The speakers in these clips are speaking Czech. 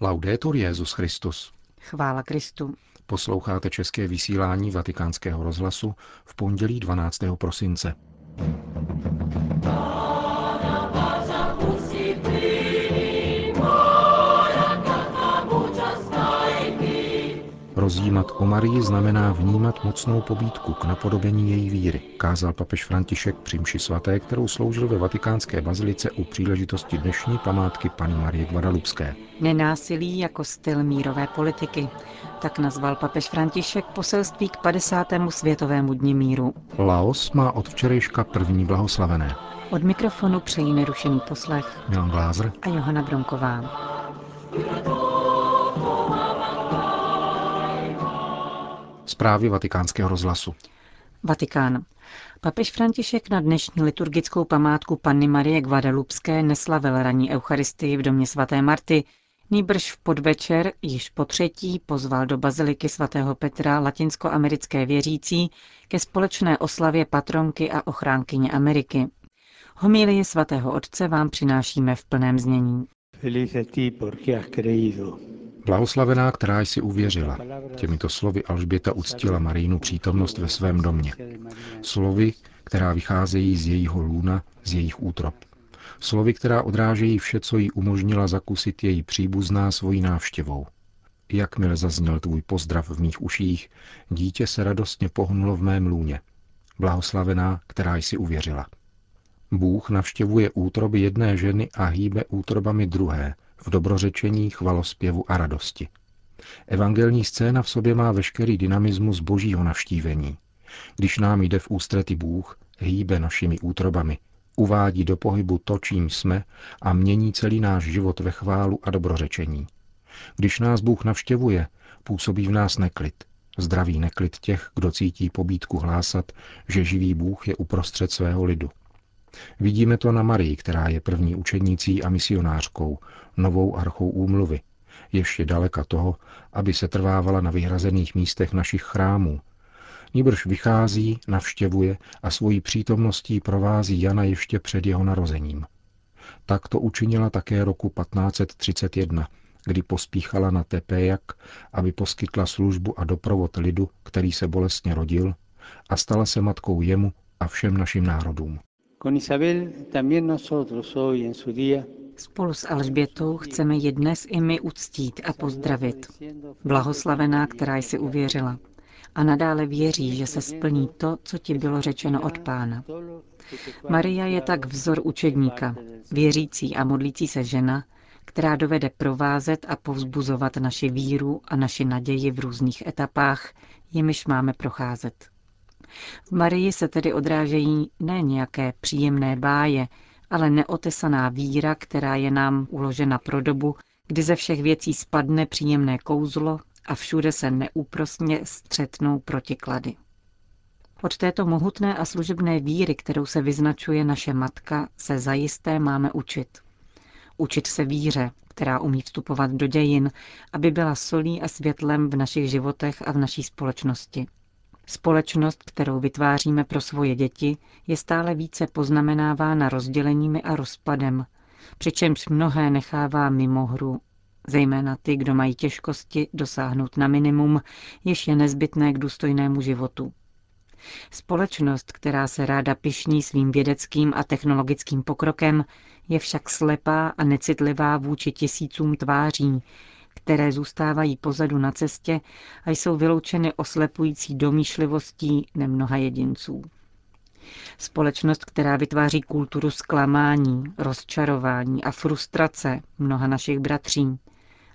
Laudetur Jezus Christus. Chvála Kristu. Posloucháte české vysílání Vatikánského rozhlasu v pondělí 12. prosince. Rozjímat o Marii znamená vnímat mocnou pobídku k napodobení její víry, kázal papež František při mši svaté, kterou sloužil ve vatikánské bazilice u příležitosti dnešní památky Pany Marie Guadalupské. Nenásilí jako styl mírové politiky. Tak nazval papež František poselství k 50. světovému dni míru. Laos má od včerejška první blahoslavené. Od mikrofonu přejí nerušený poslech Milan Glázer a Johana Bronková. Zprávy vatikánského rozhlasu. Vatikán. Papež František na dnešní liturgickou památku Panny Marie Guadalupské neslavil raní Eucharistii v domě svaté Marty, nýbrž v podvečer, již po třetí, pozval do baziliky svatého Petra latinskoamerické věřící ke společné oslavě patronky a ochránkyně Ameriky. Homílie svatého otce vám přinášíme v plném znění. Blahoslavená, která jsi uvěřila. Těmito slovy Alžběta uctila Marínu přítomnost ve svém domě. Slovy, která vycházejí z jejího lůna, z jejich útrop. Slovy, která odrážejí vše, co jí umožnila zakusit její příbuzná svojí návštěvou. Jakmile zazněl tvůj pozdrav v mých uších, dítě se radostně pohnulo v mém lůně. Blahoslavená, která jsi uvěřila. Bůh navštěvuje útroby jedné ženy a hýbe útrobami druhé, v dobrořečení, chvalospěvu a radosti. Evangelní scéna v sobě má veškerý dynamismus božího navštívení. Když nám jde v ústrety Bůh, hýbe našimi útrobami, uvádí do pohybu to, čím jsme a mění celý náš život ve chválu a dobrořečení. Když nás Bůh navštěvuje, působí v nás neklid, zdravý neklid těch, kdo cítí pobídku hlásat, že živý Bůh je uprostřed svého lidu. Vidíme to na Marii, která je první učednicí a misionářkou, novou archou úmluvy, ještě daleka toho, aby se trvávala na vyhrazených místech našich chrámů. Níbrž vychází, navštěvuje a svojí přítomností provází Jana ještě před jeho narozením. Tak to učinila také roku 1531, kdy pospíchala na Tepejak, aby poskytla službu a doprovod lidu, který se bolestně rodil, a stala se matkou jemu a všem našim národům. Spolu s Alžbětou chceme je dnes i my uctít a pozdravit. Blahoslavená, která jsi uvěřila. A nadále věří, že se splní to, co ti bylo řečeno od pána. Maria je tak vzor učedníka, věřící a modlící se žena, která dovede provázet a povzbuzovat naši víru a naši naději v různých etapách, jimiž máme procházet. V Marii se tedy odrážejí ne nějaké příjemné báje, ale neotesaná víra, která je nám uložena pro dobu, kdy ze všech věcí spadne příjemné kouzlo a všude se neúprostně střetnou protiklady. Od této mohutné a služebné víry, kterou se vyznačuje naše matka, se zajisté máme učit. Učit se víře, která umí vstupovat do dějin, aby byla solí a světlem v našich životech a v naší společnosti. Společnost, kterou vytváříme pro svoje děti, je stále více poznamenávána rozděleními a rozpadem, přičemž mnohé nechává mimo hru, zejména ty, kdo mají těžkosti dosáhnout na minimum, jež je nezbytné k důstojnému životu. Společnost, která se ráda pišní svým vědeckým a technologickým pokrokem, je však slepá a necitlivá vůči tisícům tváří, které zůstávají pozadu na cestě a jsou vyloučeny oslepující domýšlivostí nemnoha jedinců. Společnost, která vytváří kulturu zklamání, rozčarování a frustrace mnoha našich bratří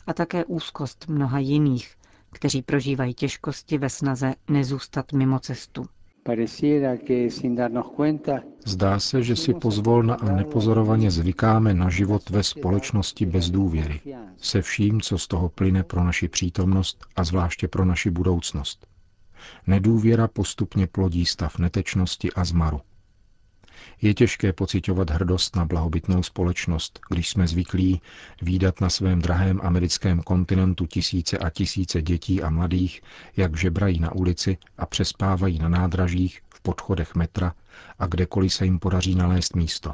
a také úzkost mnoha jiných, kteří prožívají těžkosti ve snaze nezůstat mimo cestu. Zdá se, že si pozvolna a nepozorovaně zvykáme na život ve společnosti bez důvěry, se vším, co z toho plyne pro naši přítomnost a zvláště pro naši budoucnost. Nedůvěra postupně plodí stav netečnosti a zmaru. Je těžké pocitovat hrdost na blahobytnou společnost, když jsme zvyklí výdat na svém drahém americkém kontinentu tisíce a tisíce dětí a mladých, jak žebrají na ulici a přespávají na nádražích, v podchodech metra a kdekoliv se jim podaří nalézt místo.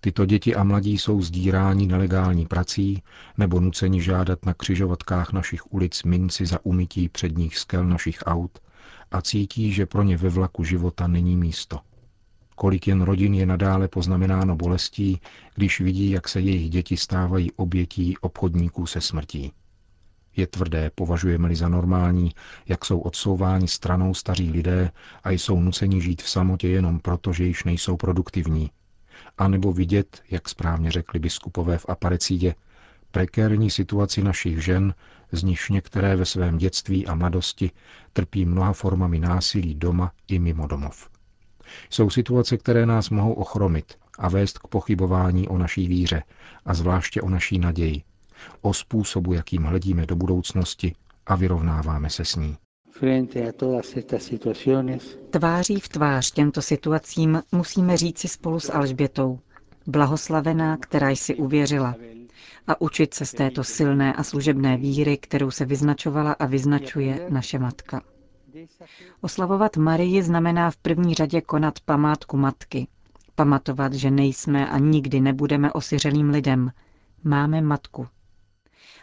Tyto děti a mladí jsou zdíráni nelegální prací nebo nuceni žádat na křižovatkách našich ulic minci za umytí předních skel našich aut a cítí, že pro ně ve vlaku života není místo. Kolik jen rodin je nadále poznamenáno bolestí, když vidí, jak se jejich děti stávají obětí obchodníků se smrtí. Je tvrdé, považujeme-li za normální, jak jsou odsouváni stranou staří lidé a jsou nuceni žít v samotě jenom proto, že již nejsou produktivní. A nebo vidět, jak správně řekli biskupové v Aparecídě, prekérní situaci našich žen, z nichž některé ve svém dětství a mladosti trpí mnoha formami násilí doma i mimo domov. Jsou situace, které nás mohou ochromit a vést k pochybování o naší víře a zvláště o naší naději, o způsobu, jakým hledíme do budoucnosti a vyrovnáváme se s ní. Tváří v tvář těmto situacím musíme říci spolu s Alžbětou, blahoslavená, která jsi uvěřila, a učit se z této silné a služebné víry, kterou se vyznačovala a vyznačuje naše matka. Oslavovat Marii znamená v první řadě konat památku matky. Pamatovat, že nejsme a nikdy nebudeme osiřelým lidem. Máme matku.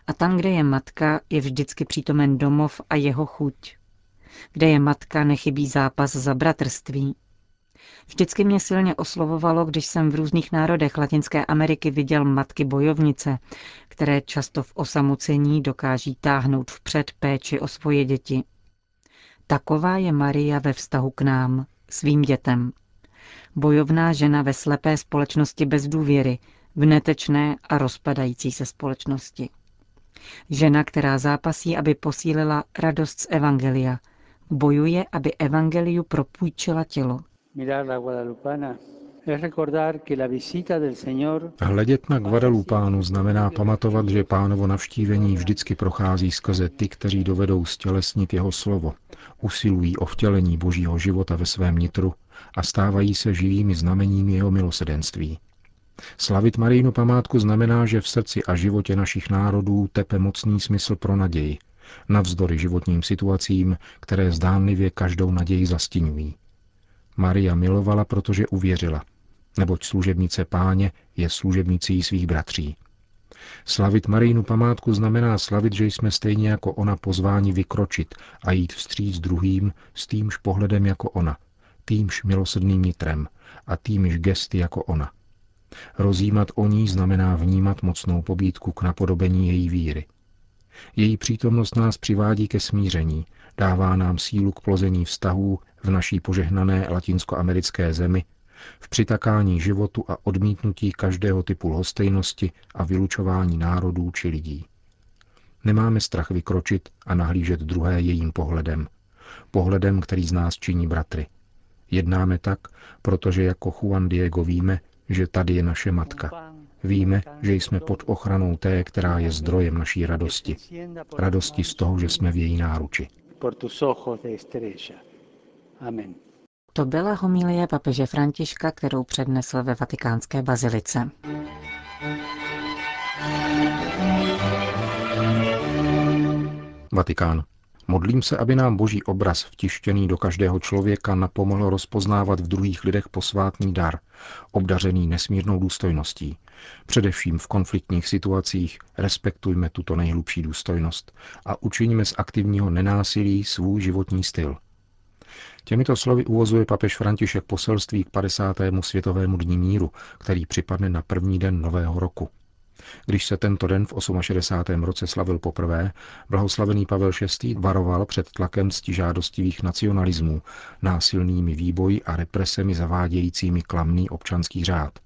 A tam, kde je matka, je vždycky přítomen domov a jeho chuť. Kde je matka, nechybí zápas za bratrství. Vždycky mě silně oslovovalo, když jsem v různých národech Latinské Ameriky viděl matky bojovnice, které často v osamucení dokáží táhnout vpřed péči o svoje děti. Taková je Maria ve vztahu k nám, svým dětem. Bojovná žena ve slepé společnosti bez důvěry, v netečné a rozpadající se společnosti. Žena, která zápasí, aby posílila radost z Evangelia. Bojuje, aby Evangeliu propůjčila tělo. Hledět na Guadalupánu znamená pamatovat, že pánovo navštívení vždycky prochází skrze ty, kteří dovedou stělesnit jeho slovo, usilují o vtělení božího života ve svém nitru a stávají se živými znameními jeho milosedenství. Slavit Marijnu památku znamená, že v srdci a životě našich národů tepe mocný smysl pro naději, navzdory životním situacím, které zdánlivě každou naději zastínují. Maria milovala, protože uvěřila, neboť služebnice páně je služebnicí svých bratří. Slavit Marijnu památku znamená slavit, že jsme stejně jako ona pozváni vykročit a jít vstříc druhým s týmž pohledem jako ona, týmž milosrdným nitrem a týmž gesty jako ona. Rozjímat o ní znamená vnímat mocnou pobídku k napodobení její víry. Její přítomnost nás přivádí ke smíření, dává nám sílu k plození vztahů v naší požehnané latinskoamerické zemi, v přitakání životu a odmítnutí každého typu lhostejnosti a vylučování národů či lidí. Nemáme strach vykročit a nahlížet druhé jejím pohledem. Pohledem, který z nás činí bratry. Jednáme tak, protože jako Juan Diego víme, že tady je naše matka. Víme, že jsme pod ochranou té, která je zdrojem naší radosti. Radosti z toho, že jsme v její náruči. Amen. To byla homilie papeže Františka, kterou přednesl ve vatikánské bazilice. Vatikán. Modlím se, aby nám boží obraz vtištěný do každého člověka napomohl rozpoznávat v druhých lidech posvátný dar, obdařený nesmírnou důstojností. Především v konfliktních situacích respektujme tuto nejhlubší důstojnost a učiníme z aktivního nenásilí svůj životní styl. Těmito slovy uvozuje papež František poselství k 50. světovému dní míru, který připadne na první den nového roku. Když se tento den v 68. roce slavil poprvé, blahoslavený Pavel VI. varoval před tlakem ctižádostivých nacionalismů, násilnými výboji a represemi zavádějícími klamný občanský řád.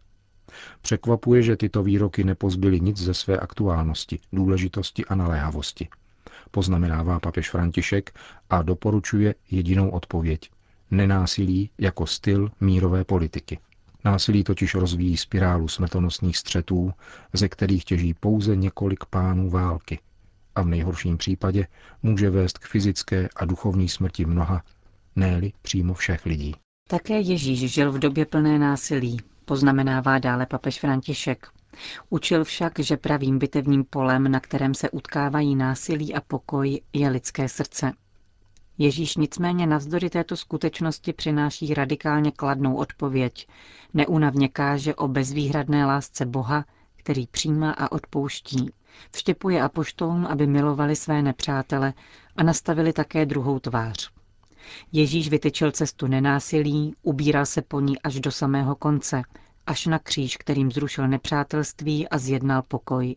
Překvapuje, že tyto výroky nepozbyly nic ze své aktuálnosti, důležitosti a naléhavosti. Poznamenává papež František a doporučuje jedinou odpověď. Nenásilí jako styl mírové politiky. Násilí totiž rozvíjí spirálu smrtonosných střetů, ze kterých těží pouze několik pánů války a v nejhorším případě může vést k fyzické a duchovní smrti mnoha, ne přímo všech lidí. Také Ježíš žil v době plné násilí, poznamenává dále papež František. Učil však, že pravým bitevním polem, na kterém se utkávají násilí a pokoj, je lidské srdce. Ježíš nicméně navzdory této skutečnosti přináší radikálně kladnou odpověď. Neunavně káže o bezvýhradné lásce Boha, který přijímá a odpouští. Vštěpuje apoštolům, aby milovali své nepřátele a nastavili také druhou tvář. Ježíš vytyčil cestu nenásilí, ubíral se po ní až do samého konce, až na kříž, kterým zrušil nepřátelství a zjednal pokoj.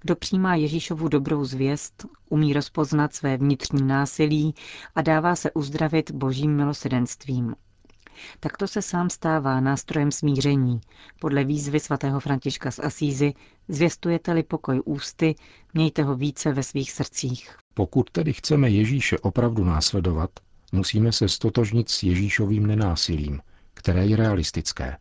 Kdo přijímá Ježíšovu dobrou zvěst, umí rozpoznat své vnitřní násilí a dává se uzdravit božím milosedenstvím. Takto se sám stává nástrojem smíření. Podle výzvy svatého Františka z Asízy zvěstujete-li pokoj ústy, mějte ho více ve svých srdcích. Pokud tedy chceme Ježíše opravdu následovat, musíme se stotožnit s Ježíšovým nenásilím, které je realistické.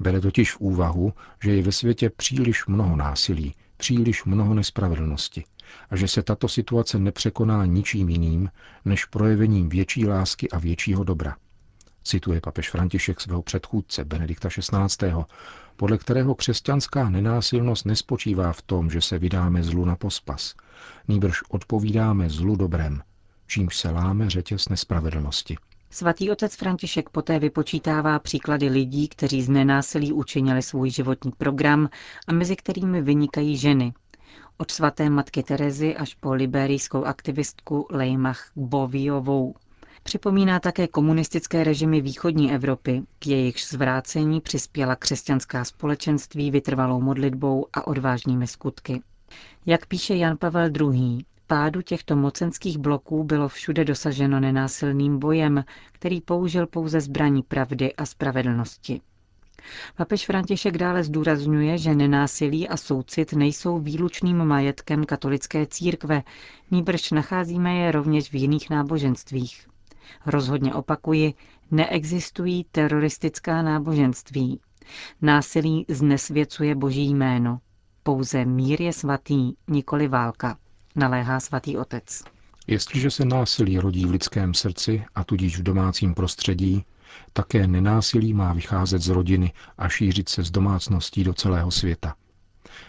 Bere totiž v úvahu, že je ve světě příliš mnoho násilí, příliš mnoho nespravedlnosti a že se tato situace nepřekoná ničím jiným, než projevením větší lásky a většího dobra. Cituje papež František svého předchůdce Benedikta XVI., podle kterého křesťanská nenásilnost nespočívá v tom, že se vydáme zlu na pospas, nýbrž odpovídáme zlu dobrem, čímž se láme řetěz nespravedlnosti. Svatý otec František poté vypočítává příklady lidí, kteří z nenásilí učinili svůj životní program a mezi kterými vynikají ženy. Od svaté matky Terezy až po liberijskou aktivistku Lejmach Boviovou. Připomíná také komunistické režimy východní Evropy, k jejichž zvrácení přispěla křesťanská společenství vytrvalou modlitbou a odvážnými skutky. Jak píše Jan Pavel II., pádu těchto mocenských bloků bylo všude dosaženo nenásilným bojem, který použil pouze zbraní pravdy a spravedlnosti. Papež František dále zdůrazňuje, že nenásilí a soucit nejsou výlučným majetkem katolické církve, níbrž nacházíme je rovněž v jiných náboženstvích. Rozhodně opakuji, neexistují teroristická náboženství. Násilí znesvěcuje boží jméno. Pouze mír je svatý, nikoli válka naléhá svatý otec. Jestliže se násilí rodí v lidském srdci a tudíž v domácím prostředí, také nenásilí má vycházet z rodiny a šířit se z domácností do celého světa.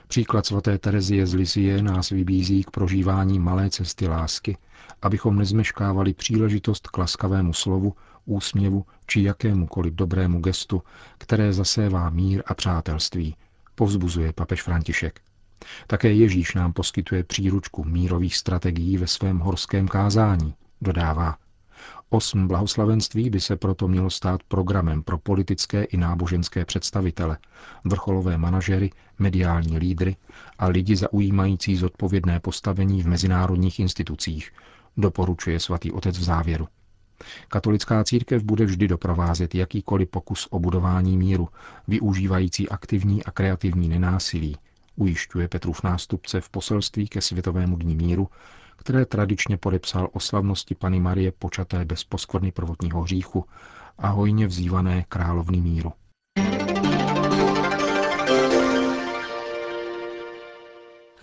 Příklad svaté Terezie z Lisie nás vybízí k prožívání malé cesty lásky, abychom nezmeškávali příležitost k laskavému slovu, úsměvu či jakémukoliv dobrému gestu, které zasévá mír a přátelství, povzbuzuje papež František. Také Ježíš nám poskytuje příručku mírových strategií ve svém horském kázání, dodává. Osm blahoslavenství by se proto mělo stát programem pro politické i náboženské představitele, vrcholové manažery, mediální lídry a lidi zaujímající zodpovědné postavení v mezinárodních institucích, doporučuje svatý otec v závěru. Katolická církev bude vždy doprovázet jakýkoliv pokus o budování míru, využívající aktivní a kreativní nenásilí, ujišťuje Petrův nástupce v poselství ke Světovému dní míru, které tradičně podepsal o slavnosti Pany Marie počaté bez poskvrny prvotního hříchu a hojně vzývané královny míru.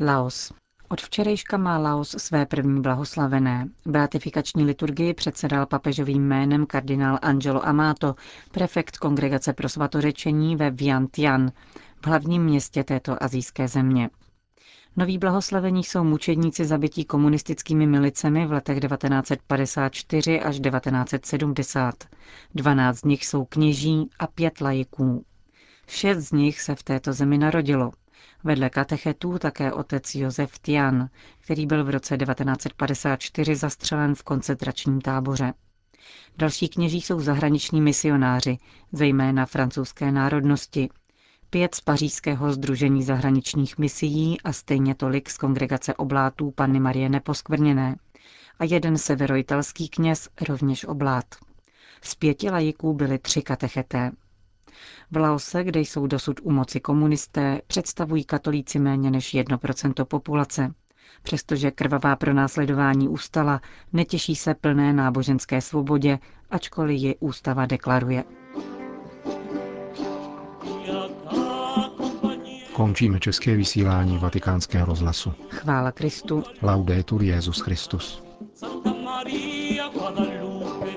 Laos. Od včerejška má Laos své první blahoslavené. Beatifikační liturgii předsedal papežovým jménem kardinál Angelo Amato, prefekt Kongregace pro svatořečení ve Vientiane, v hlavním městě této azijské země. Noví blahoslavení jsou mučedníci zabití komunistickými milicemi v letech 1954 až 1970. 12 z nich jsou kněží a pět lajků. Šest z nich se v této zemi narodilo. Vedle katechetů také otec Josef Tian, který byl v roce 1954 zastřelen v koncentračním táboře. Další kněží jsou zahraniční misionáři, zejména francouzské národnosti, pět z pařížského združení zahraničních misií a stejně tolik z kongregace oblátů Panny Marie Neposkvrněné a jeden severoitalský kněz rovněž oblát. Z pěti lajiků byly tři katecheté. V Laose, kde jsou dosud u moci komunisté, představují katolíci méně než 1% populace. Přestože krvavá pronásledování ustala, netěší se plné náboženské svobodě, ačkoliv ji ústava deklaruje. Končíme české vysílání vatikánského rozhlasu. Chvála Kristu. Laudetur Jezus Christus. Santa Maria Guadalupe,